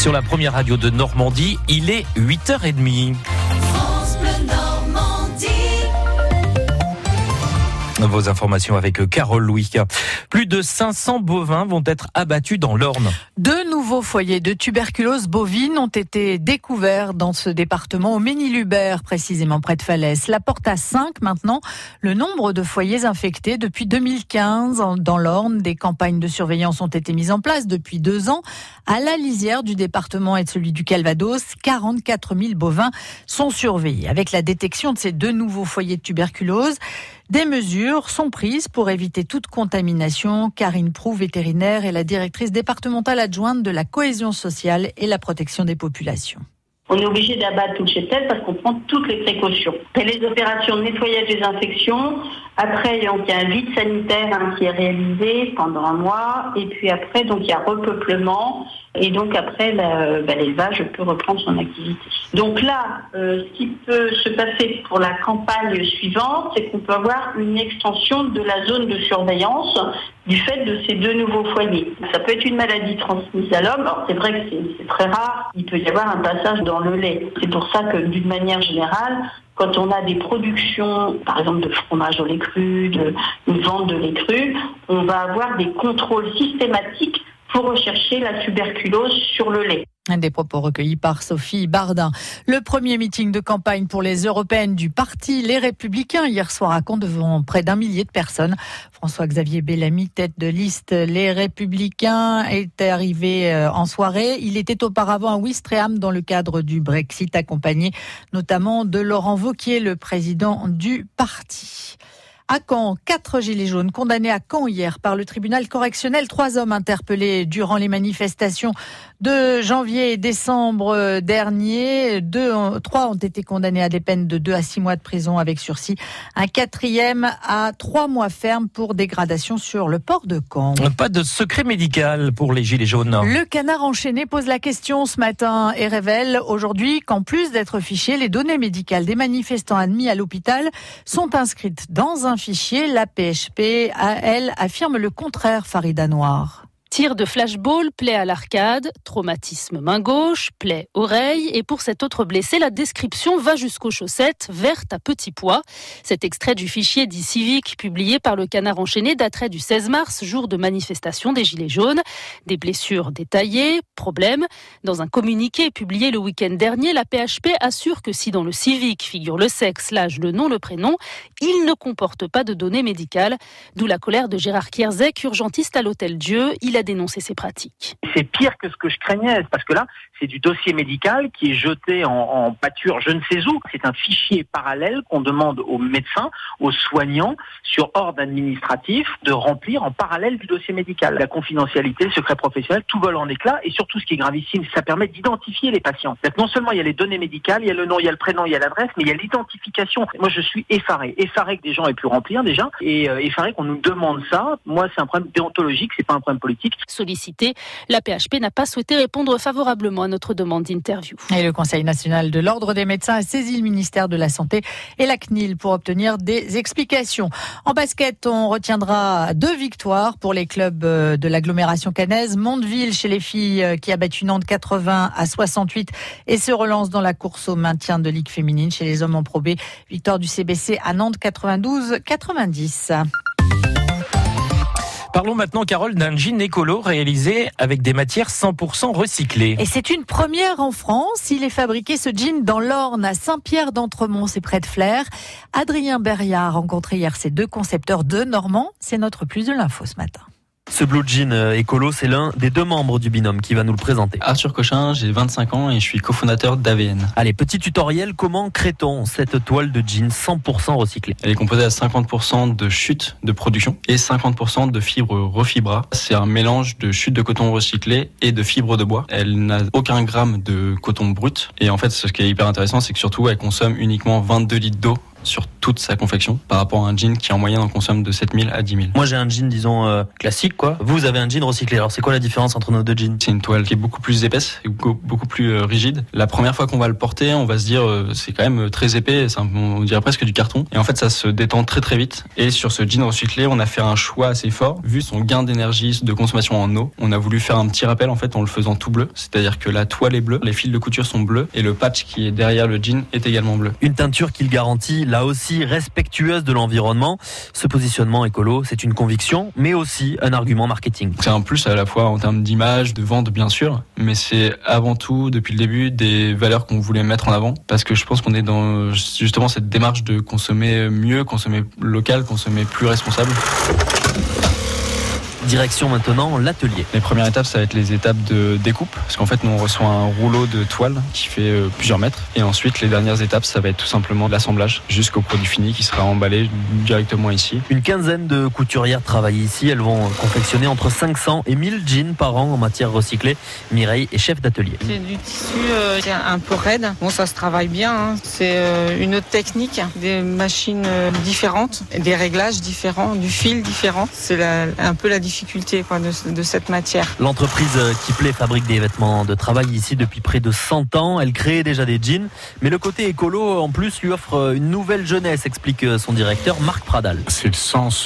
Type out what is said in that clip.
Sur la première radio de Normandie, il est 8h30. Vos informations avec Carole Louis. Plus de 500 bovins vont être abattus dans l'Orne. Deux nouveaux foyers de tuberculose bovine ont été découverts dans ce département au Ménilubert, précisément près de Falaise. La porte à 5 maintenant. Le nombre de foyers infectés depuis 2015 dans l'Orne, des campagnes de surveillance ont été mises en place depuis deux ans. À la lisière du département et de celui du Calvados, 44 000 bovins sont surveillés. Avec la détection de ces deux nouveaux foyers de tuberculose, des mesures sont prises pour éviter toute contamination. Karine Prou, vétérinaire, est la directrice départementale adjointe de la cohésion sociale et la protection des populations. On est obligé d'abattre toutes les têtes parce qu'on prend toutes les précautions. Les opérations de nettoyage des infections, après, il y a un vide sanitaire hein, qui est réalisé pendant un mois. Et puis après, il y a repeuplement. Et donc après, bah, l'élevage peut reprendre son activité. Donc là, euh, ce qui peut se passer pour la campagne suivante, c'est qu'on peut avoir une extension de la zone de surveillance du fait de ces deux nouveaux foyers. Ça peut être une maladie transmise à l'homme. Alors c'est vrai que c'est très rare. Il peut y avoir un passage dans le lait. C'est pour ça que d'une manière générale, quand on a des productions, par exemple de fromage au lait cru, de, vente de lait cru, on va avoir des contrôles systématiques pour rechercher la tuberculose sur le lait. Des propos recueillis par Sophie Bardin. Le premier meeting de campagne pour les européennes du parti Les Républicains hier soir à Caen devant près d'un millier de personnes. François-Xavier Bellamy, tête de liste Les Républicains, est arrivé euh, en soirée. Il était auparavant à Ouistreham dans le cadre du Brexit, accompagné notamment de Laurent Vauquier, le président du parti. À Caen, quatre gilets jaunes condamnés à Caen hier par le tribunal correctionnel. Trois hommes interpellés durant les manifestations de janvier et décembre dernier. Deux, trois ont été condamnés à des peines de deux à six mois de prison avec sursis. Un quatrième à trois mois ferme pour dégradation sur le port de Caen. Pas de secret médical pour les gilets jaunes. Le canard enchaîné pose la question ce matin et révèle aujourd'hui qu'en plus d'être fichés, les données médicales des manifestants admis à l'hôpital sont inscrites dans un fichier. La PHP, elle, affirme le contraire, Farida Noir. Tir de flashball, plaie à l'arcade, traumatisme main gauche, plaie oreille. Et pour cet autre blessé, la description va jusqu'aux chaussettes vertes à petits pois. Cet extrait du fichier dit civique publié par le Canard enchaîné daterait du 16 mars, jour de manifestation des Gilets jaunes. Des blessures détaillées, problème. Dans un communiqué publié le week-end dernier, la PHP assure que si dans le civique figure le sexe, l'âge, le nom, le prénom, il ne comporte pas de données médicales. D'où la colère de Gérard Kierzek, urgentiste à l'Hôtel Dieu. Dénoncer ces pratiques. C'est pire que ce que je craignais, parce que là, c'est du dossier médical qui est jeté en, pâture je ne sais où. C'est un fichier parallèle qu'on demande aux médecins, aux soignants, sur ordre administratif, de remplir en parallèle du dossier médical. La confidentialité, le secret professionnel, tout vole en éclats, et surtout ce qui est gravissime, ça permet d'identifier les patients. non seulement il y a les données médicales, il y a le nom, il y a le prénom, il y a l'adresse, mais il y a l'identification. Moi, je suis effaré, effaré que des gens aient pu remplir déjà, et euh, effaré qu'on nous demande ça. Moi, c'est un problème déontologique, c'est pas un problème politique. Sollicité, la PHP n'a pas souhaité répondre favorablement notre demande d'interview. Et le Conseil national de l'ordre des médecins a saisi le ministère de la Santé et la CNIL pour obtenir des explications. En basket, on retiendra deux victoires pour les clubs euh, de l'agglomération cannaise. Mondeville chez les filles euh, qui a battu Nantes 80 à 68 et se relance dans la course au maintien de Ligue féminine chez les hommes en probé. Victoire du CBC à Nantes 92 90. Parlons maintenant, Carole, d'un jean écolo réalisé avec des matières 100% recyclées. Et c'est une première en France. Il est fabriqué ce jean dans l'Orne, à Saint-Pierre-d'Entremont, c'est près de Flers. Adrien Berriard a rencontré hier ces deux concepteurs de Normand. C'est notre plus de l'info ce matin. Ce blue jean euh, écolo, c'est l'un des deux membres du binôme qui va nous le présenter. Arthur Cochin, j'ai 25 ans et je suis cofondateur d'AVN. Allez, petit tutoriel, comment crée-t-on cette toile de jean 100% recyclée? Elle est composée à 50% de chute de production et 50% de fibres refibra. C'est un mélange de chute de coton recyclé et de fibres de bois. Elle n'a aucun gramme de coton brut. Et en fait, ce qui est hyper intéressant, c'est que surtout, elle consomme uniquement 22 litres d'eau sur toute sa confection par rapport à un jean qui en moyenne en consomme de 7000 à 10 000. Moi j'ai un jean disons euh, classique quoi. Vous avez un jean recyclé. Alors c'est quoi la différence entre nos deux jeans? C'est une toile qui est beaucoup plus épaisse et beaucoup plus euh, rigide. La première fois qu'on va le porter, on va se dire euh, c'est quand même très épais, on dirait presque du carton. Et en fait ça se détend très très vite. Et sur ce jean recyclé, on a fait un choix assez fort. Vu son gain d'énergie, de consommation en eau, on a voulu faire un petit rappel en fait en le faisant tout bleu. C'est-à-dire que la toile est bleue, les fils de couture sont bleus et le patch qui est derrière le jean est également bleu. Une teinture qu'il garantit là aussi respectueuse de l'environnement. Ce positionnement écolo, c'est une conviction, mais aussi un argument marketing. C'est un plus à la fois en termes d'image, de vente bien sûr, mais c'est avant tout depuis le début des valeurs qu'on voulait mettre en avant parce que je pense qu'on est dans justement cette démarche de consommer mieux, consommer local, consommer plus responsable. Direction maintenant l'atelier. Les premières étapes, ça va être les étapes de découpe, parce qu'en fait, nous on reçoit un rouleau de toile qui fait euh, plusieurs mètres, et ensuite les dernières étapes, ça va être tout simplement l'assemblage jusqu'au produit fini qui sera emballé directement ici. Une quinzaine de couturières travaillent ici. Elles vont confectionner entre 500 et 1000 jeans par an en matière recyclée. Mireille est chef d'atelier. C'est du tissu euh, un peu raide. Bon, ça se travaille bien. Hein. C'est euh, une autre technique, des machines différentes, des réglages différents, du fil différent. C'est un peu la différence difficulté quoi, de, cette matière. L'entreprise qui plaît fabrique des vêtements de travail ici depuis près de 100 ans. Elle crée déjà des jeans, mais le côté écolo en plus lui offre une nouvelle jeunesse, explique son directeur Marc Pradal. C'est le sens